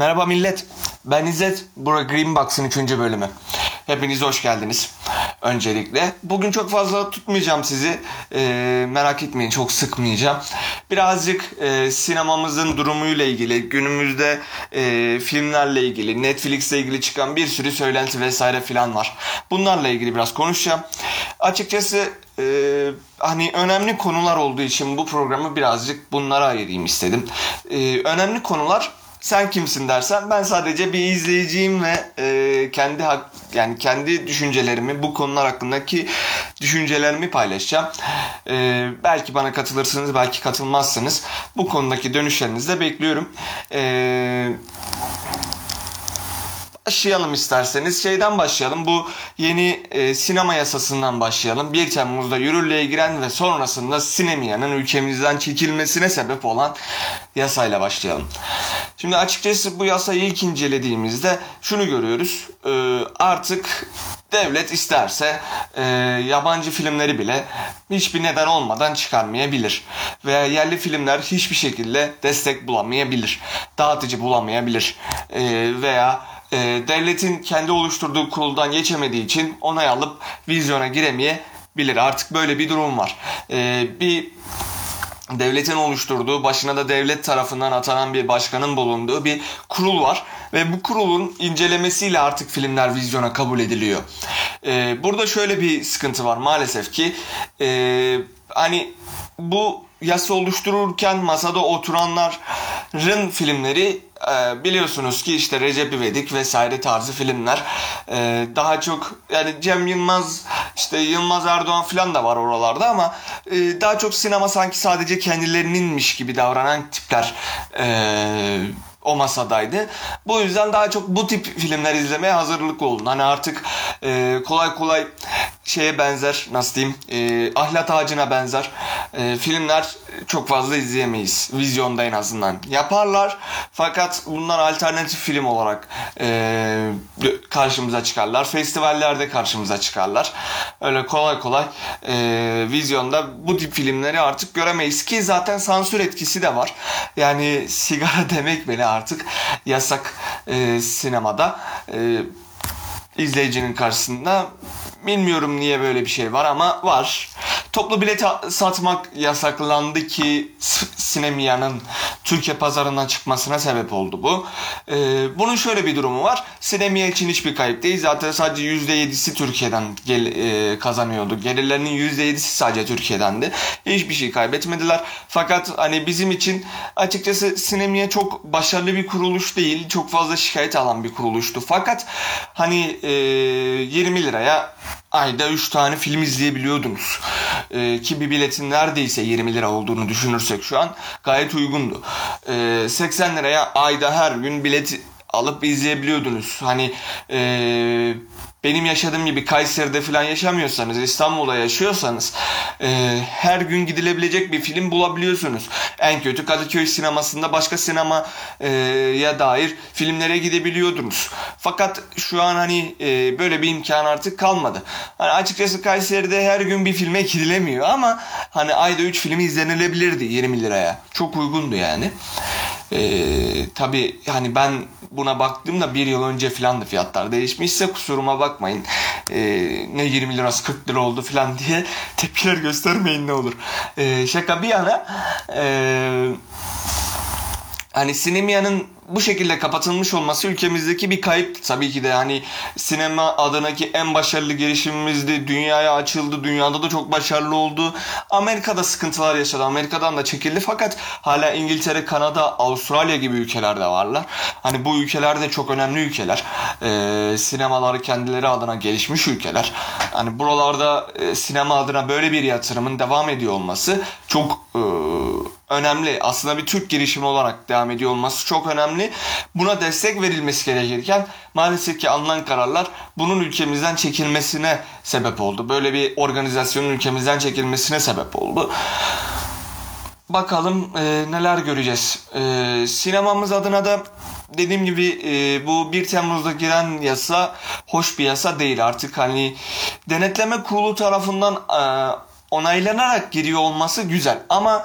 Merhaba millet. Ben İzzet. Bura Greenbox'ın 3. bölümü. Hepiniz hoş geldiniz. Öncelikle. Bugün çok fazla tutmayacağım sizi. Ee, merak etmeyin çok sıkmayacağım. Birazcık e, sinemamızın durumuyla ilgili, günümüzde e, filmlerle ilgili, Netflix'le ilgili çıkan bir sürü söylenti vesaire filan var. Bunlarla ilgili biraz konuşacağım. Açıkçası e, hani önemli konular olduğu için bu programı birazcık bunlara ayırayım istedim. E, önemli konular sen kimsin dersen ben sadece bir izleyiciyim ve e, kendi hak, yani kendi düşüncelerimi bu konular hakkındaki düşüncelerimi paylaşacağım. E, belki bana katılırsınız belki katılmazsınız. Bu konudaki dönüşlerinizi de bekliyorum. Eee başlayalım isterseniz. Şeyden başlayalım. Bu yeni e, sinema yasasından başlayalım. 1 Temmuz'da yürürlüğe giren ve sonrasında sinemiyanın ülkemizden çekilmesine sebep olan yasayla başlayalım. Şimdi açıkçası bu yasayı ilk incelediğimizde şunu görüyoruz. E, artık devlet isterse e, yabancı filmleri bile hiçbir neden olmadan çıkarmayabilir. Veya yerli filmler hiçbir şekilde destek bulamayabilir. Dağıtıcı bulamayabilir. E, veya e, devletin kendi oluşturduğu kuruldan geçemediği için onay alıp vizyona giremeyebilir. Artık böyle bir durum var. E, bir devletin oluşturduğu, başına da devlet tarafından atanan bir başkanın bulunduğu bir kurul var. Ve bu kurulun incelemesiyle artık filmler vizyona kabul ediliyor. Ee, burada şöyle bir sıkıntı var maalesef ki. E, hani bu yasa oluştururken masada oturanların filmleri e, biliyorsunuz ki işte Recep İvedik vesaire tarzı filmler e, daha çok yani Cem Yılmaz işte Yılmaz Erdoğan falan da var oralarda ama e, daha çok sinema sanki sadece kendilerininmiş gibi davranan tipler e, o masadaydı. Bu yüzden daha çok bu tip filmler izlemeye hazırlık olun. Hani artık e, kolay kolay şeye benzer nasıl diyeyim e, ahlat ağacına benzer e, filmler çok fazla izleyemeyiz. Vizyonda en azından. Yaparlar fakat bunlar alternatif film olarak e, karşımıza çıkarlar. Festivallerde karşımıza çıkarlar. Öyle kolay kolay e, vizyonda bu tip filmleri artık göremeyiz ki zaten sansür etkisi de var. Yani sigara demek bile artık yasak e, sinemada. E, izleyicinin karşısında Bilmiyorum niye böyle bir şey var ama var. Toplu bilet satmak yasaklandı ki Sinemiya'nın Türkiye pazarından çıkmasına sebep oldu bu. Ee, bunun şöyle bir durumu var. Sinemiya için hiçbir kayıp değil. Zaten sadece %7'si Türkiye'den gel, e, kazanıyordu. Gelirlerinin %7'si sadece Türkiye'dendi. Hiçbir şey kaybetmediler. Fakat hani bizim için açıkçası Sinemiya çok başarılı bir kuruluş değil. Çok fazla şikayet alan bir kuruluştu. Fakat hani e, 20 liraya ayda 3 tane film izleyebiliyordunuz. Ee, ki bir biletin neredeyse 20 lira olduğunu düşünürsek şu an gayet uygundu. Ee, 80 liraya ayda her gün bilet alıp izleyebiliyordunuz. Hani ee, benim yaşadığım gibi Kayseri'de falan yaşamıyorsanız, İstanbul'da yaşıyorsanız e, her gün gidilebilecek bir film bulabiliyorsunuz. En kötü Kadıköy sinemasında başka sinemaya e, dair filmlere gidebiliyordunuz. Fakat şu an hani e, böyle bir imkan artık kalmadı. Hani açıkçası Kayseri'de her gün bir filme gidilemiyor ama hani ayda 3 film izlenilebilirdi 20 liraya. Çok uygundu yani. Ee, tabii hani ben buna baktığımda bir yıl önce falan da fiyatlar değişmişse kusuruma bakmayın. Ee, ne 20 lirası 40 lira oldu falan diye tepkiler göstermeyin ne olur. Ee, şaka bir yana eee hani Sinemia'nın bu şekilde kapatılmış olması ülkemizdeki bir kayıp tabii ki de hani sinema adınaki en başarılı girişimimizdi. Dünyaya açıldı. Dünyada da çok başarılı oldu. Amerika'da sıkıntılar yaşadı. Amerika'dan da çekildi fakat hala İngiltere, Kanada, Avustralya gibi ülkelerde varlar. Hani bu ülkeler de çok önemli ülkeler. Ee, sinemaları kendileri adına gelişmiş ülkeler. Hani buralarda e, sinema adına böyle bir yatırımın devam ediyor olması çok e, önemli. Aslında bir Türk girişimi olarak devam ediyor olması çok önemli. Buna destek verilmesi gerekirken maalesef ki alınan kararlar bunun ülkemizden çekilmesine sebep oldu. Böyle bir organizasyonun ülkemizden çekilmesine sebep oldu. Bakalım e, neler göreceğiz. E, sinemamız adına da dediğim gibi e, bu 1 Temmuz'da giren yasa hoş bir yasa değil. Artık hani denetleme kurulu tarafından e, onaylanarak giriyor olması güzel. Ama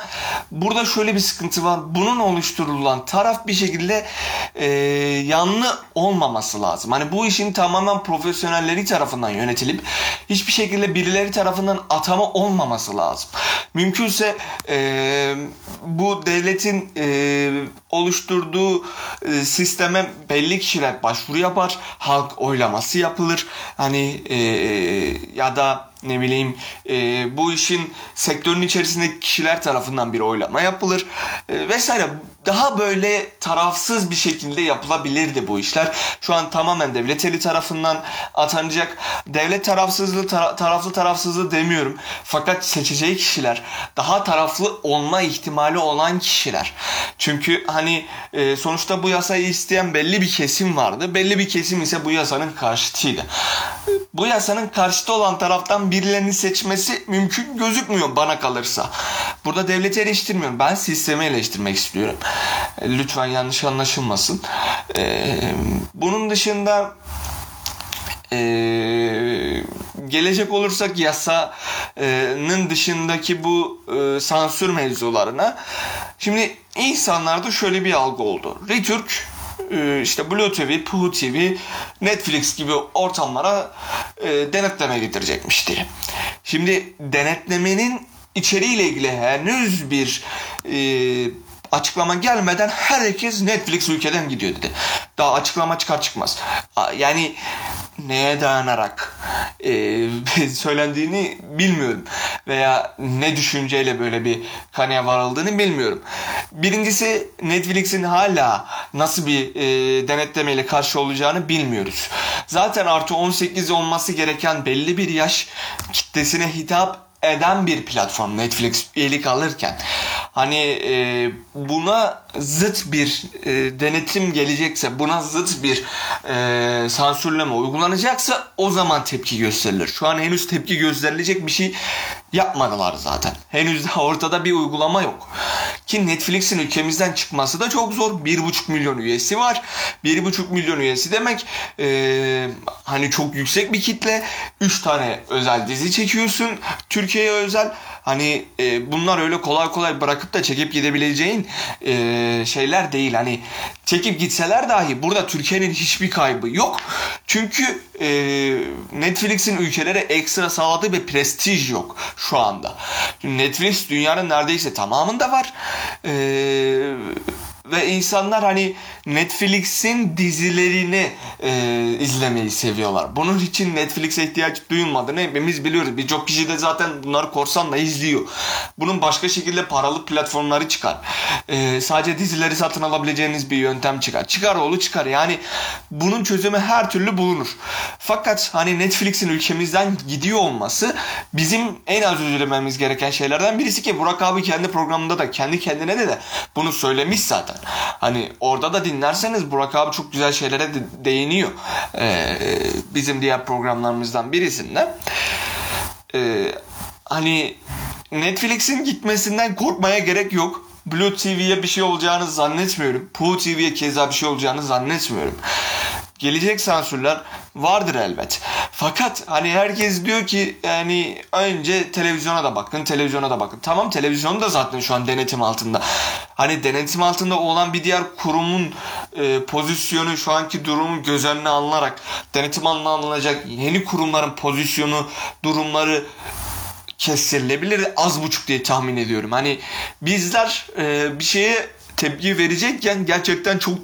burada şöyle bir sıkıntı var. Bunun oluşturulan taraf bir şekilde e, yanlı olmaması lazım. Hani bu işin tamamen profesyonelleri tarafından yönetilip hiçbir şekilde birileri tarafından atama olmaması lazım. Mümkünse e, bu devletin e, oluşturduğu e, sisteme belli kişiler başvuru yapar. Halk oylaması yapılır. Hani e, ya da ne bileyim e, bu işin sektörün içerisindeki kişiler tarafından bir oylama yapılır e, vesaire. Daha böyle tarafsız bir şekilde yapılabilirdi bu işler. Şu an tamamen devlet eli tarafından atanacak. Devlet tarafsızlığı tara- taraflı tarafsızlığı demiyorum. Fakat seçeceği kişiler daha taraflı olma ihtimali olan kişiler. Çünkü hani e, sonuçta bu yasayı isteyen belli bir kesim vardı. Belli bir kesim ise bu yasanın karşıtıydı. Bu yasanın karşıtı olan taraftan birilerini seçmesi mümkün gözükmüyor bana kalırsa. Burada devleti eleştirmiyorum. Ben sistemi eleştirmek istiyorum. Lütfen yanlış anlaşılmasın. E, bunun dışında e, gelecek olursak yasanın dışındaki bu e, sansür mevzularına şimdi insanlarda şöyle bir algı oldu. Ritürk e, işte Blue TV, Puhu TV, Netflix gibi ortamlara e, denetleme getirecekmiş diye. Şimdi denetlemenin içeriğiyle ilgili henüz bir e, açıklama gelmeden herkes Netflix ülkeden gidiyor dedi. Daha açıklama çıkar çıkmaz. Yani neye dayanarak e, söylendiğini bilmiyorum. Veya ne düşünceyle böyle bir kanıya varıldığını bilmiyorum. Birincisi Netflix'in hala nasıl bir e, denetlemeyle karşı olacağını bilmiyoruz. Zaten artı 18 olması gereken belli bir yaş kitlesine hitap eden bir platform Netflix üyelik alırken hani e, buna zıt bir e, denetim gelecekse buna zıt bir e, sansürleme uygulanacaksa o zaman tepki gösterilir. Şu an henüz tepki gösterilecek bir şey yapmadılar zaten. Henüz daha ortada bir uygulama yok. Ki Netflix'in ülkemizden çıkması da çok zor. 1,5 milyon üyesi var. 1,5 milyon üyesi demek e, hani çok yüksek bir kitle. 3 tane özel dizi çekiyorsun. Türkiye'ye özel. Hani e, bunlar öyle kolay kolay bırakıp da çekip gidebileceğin e, şeyler değil. Hani çekip gitseler dahi burada Türkiye'nin hiçbir kaybı yok. Çünkü e, Netflix'in ülkelere ekstra sağladığı bir prestij yok şu anda. Netflix dünyanın neredeyse tamamında var. Eee ve insanlar hani Netflix'in dizilerini e, izlemeyi seviyorlar. Bunun için Netflix'e ihtiyaç duyulmadığını hepimiz biliyoruz. Birçok kişi de zaten bunları korsanla izliyor. Bunun başka şekilde paralı platformları çıkar. E, sadece dizileri satın alabileceğiniz bir yöntem çıkar. Çıkar oğlu çıkar. Yani bunun çözümü her türlü bulunur. Fakat hani Netflix'in ülkemizden gidiyor olması bizim en az üzülmemiz gereken şeylerden birisi ki Burak abi kendi programında da kendi kendine de de bunu söylemiş zaten. Hani orada da dinlerseniz Burak abi çok güzel şeylere de değiniyor. Ee, bizim diğer programlarımızdan birisinde. Ee, hani Netflix'in gitmesinden korkmaya gerek yok. Blue TV'ye bir şey olacağını zannetmiyorum. Poo TV'ye keza bir şey olacağını zannetmiyorum. Gelecek sansürler vardır elbet. Fakat hani herkes diyor ki yani önce televizyona da bakın, televizyona da bakın. Tamam televizyon da zaten şu an denetim altında. Hani denetim altında olan bir diğer kurumun e, pozisyonu şu anki durumu göz önüne alınarak denetim altına alınacak yeni kurumların pozisyonu, durumları kestirilebilir az buçuk diye tahmin ediyorum. Hani bizler e, bir şeye tepki verecekken gerçekten çok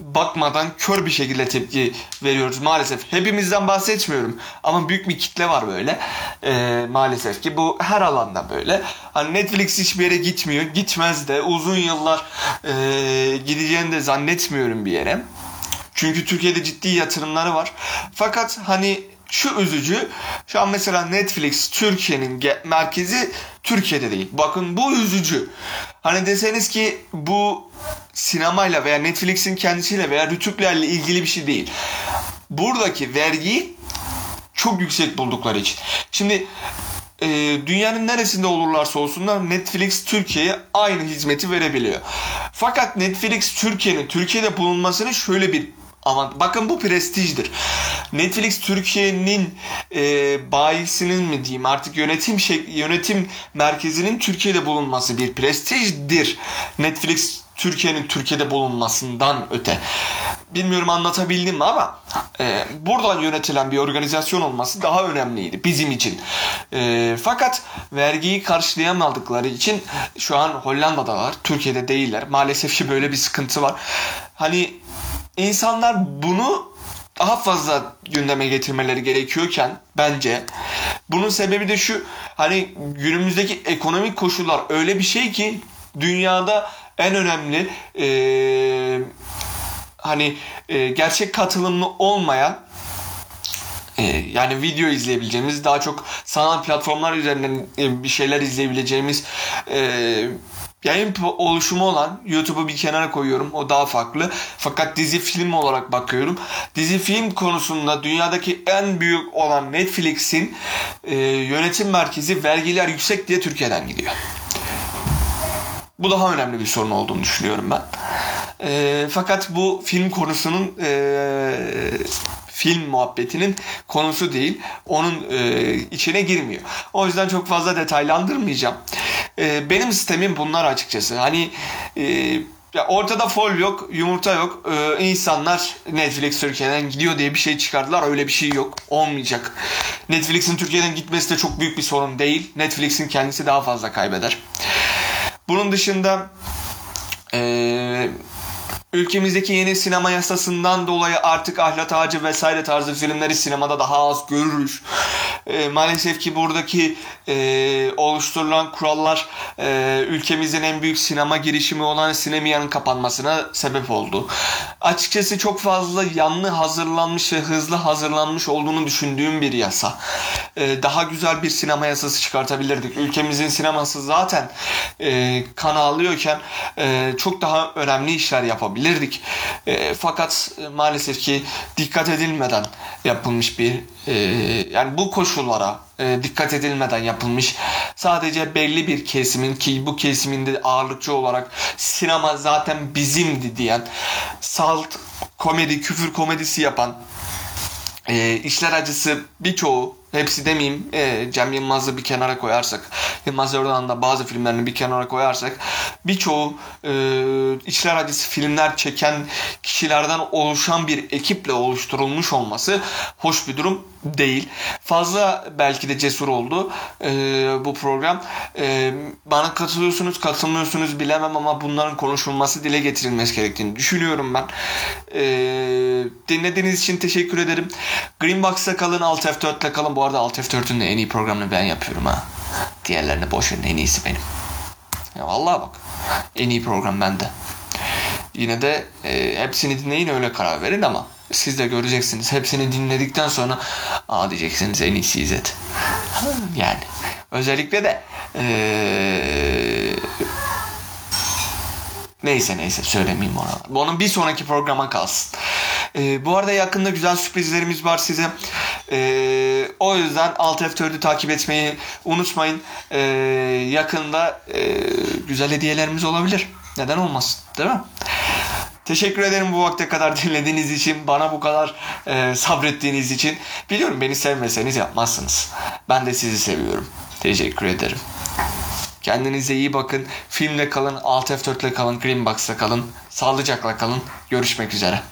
bakmadan kör bir şekilde tepki veriyoruz maalesef. Hepimizden bahsetmiyorum ama büyük bir kitle var böyle. Ee, maalesef ki bu her alanda böyle. Hani Netflix hiçbir yere gitmiyor. Gitmez de uzun yıllar e, gideceğini de zannetmiyorum bir yere. Çünkü Türkiye'de ciddi yatırımları var. Fakat hani şu üzücü. Şu an mesela Netflix Türkiye'nin merkezi Türkiye'de değil. Bakın bu üzücü. Hani deseniz ki bu sinemayla veya Netflix'in kendisiyle veya Rütüklerle ilgili bir şey değil. Buradaki vergiyi çok yüksek buldukları için. Şimdi e, dünyanın neresinde olurlarsa olsunlar Netflix Türkiye'ye aynı hizmeti verebiliyor. Fakat Netflix Türkiye'nin Türkiye'de bulunmasının şöyle bir Ama bakın bu prestijdir. Netflix Türkiye'nin e, bayisinin mi diyeyim artık yönetim şey, yönetim merkezinin Türkiye'de bulunması bir prestijdir. Netflix Türkiye'nin Türkiye'de bulunmasından öte. Bilmiyorum anlatabildim mi ama e, buradan yönetilen bir organizasyon olması daha önemliydi bizim için. E, fakat vergiyi karşılayamadıkları için şu an Hollanda'dalar, Türkiye'de değiller. Maalesef ki böyle bir sıkıntı var. Hani insanlar bunu daha fazla gündeme getirmeleri gerekiyorken bence bunun sebebi de şu hani günümüzdeki ekonomik koşullar öyle bir şey ki dünyada en önemli e, hani e, gerçek katılımlı olmayan e, yani video izleyebileceğimiz daha çok sanal platformlar üzerinden e, bir şeyler izleyebileceğimiz e, yayın oluşumu olan YouTube'u bir kenara koyuyorum. O daha farklı. Fakat dizi film olarak bakıyorum. Dizi film konusunda dünyadaki en büyük olan Netflix'in e, yönetim merkezi vergiler yüksek diye Türkiye'den gidiyor. Bu daha önemli bir sorun olduğunu düşünüyorum ben. E, fakat bu film konusunun e, film muhabbetinin konusu değil. Onun e, içine girmiyor. O yüzden çok fazla detaylandırmayacağım. E, benim sistemim bunlar açıkçası. Hani e, ya ortada fol yok, yumurta yok. Ee, insanlar Netflix Türkiye'den gidiyor diye bir şey çıkardılar. Öyle bir şey yok. Olmayacak. Netflix'in Türkiye'den gitmesi de çok büyük bir sorun değil. Netflix'in kendisi daha fazla kaybeder. Bunun dışında eee Ülkemizdeki yeni sinema yasasından dolayı artık Ahlat Ağacı vesaire tarzı filmleri sinemada daha az görürüz. E, maalesef ki buradaki e, oluşturulan kurallar e, ülkemizin en büyük sinema girişimi olan Sinemiya'nın kapanmasına sebep oldu. Açıkçası çok fazla yanlı hazırlanmış ve hızlı hazırlanmış olduğunu düşündüğüm bir yasa. E, daha güzel bir sinema yasası çıkartabilirdik. Ülkemizin sineması zaten e, kan ağlıyorken e, çok daha önemli işler yapabilirdik. E, fakat e, maalesef ki dikkat edilmeden yapılmış bir e, yani bu koşullara e, dikkat edilmeden yapılmış sadece belli bir kesimin ki bu kesiminde ağırlıkçı olarak sinema zaten bizimdi diyen salt komedi küfür komedisi yapan e, işler acısı birçoğu hepsi demeyeyim e, Cem Yılmaz'ı bir kenara koyarsak Yılmaz Erdoğan'ın da bazı filmlerini bir kenara koyarsak birçoğu e, içler acısı filmler çeken kişilerden oluşan bir ekiple oluşturulmuş olması hoş bir durum değil. Fazla belki de cesur oldu e, bu program. E, bana katılıyorsunuz katılmıyorsunuz bilemem ama bunların konuşulması dile getirilmesi gerektiğini düşünüyorum ben. E, dinlediğiniz için teşekkür ederim. Greenbox'ta kalın Alt F4'te kalın. Bu arada Alt F4'ün de en iyi programını ben yapıyorum ha. Diğerlerini boş verin en iyisi benim. Ya vallahi bak. En iyi program bende. Yine de e, hepsini dinleyin öyle karar verin ama siz de göreceksiniz. Hepsini dinledikten sonra aa diyeceksiniz en iyisi İzzet. Yani özellikle de ee, neyse neyse söylemeyeyim ona. Onun bir sonraki programa kalsın. Ee, bu arada yakında güzel sürprizlerimiz var size. Ee, o yüzden Alt F4'ü takip etmeyi unutmayın. Ee, yakında e, güzel hediyelerimiz olabilir. Neden olmasın değil mi? Teşekkür ederim bu vakte kadar dinlediğiniz için, bana bu kadar e, sabrettiğiniz için. Biliyorum beni sevmeseniz yapmazsınız. Ben de sizi seviyorum. Teşekkür ederim. Kendinize iyi bakın. Filmle kalın, Alt F4'le kalın, Greenbox'la kalın. Sağlıcakla kalın. Görüşmek üzere.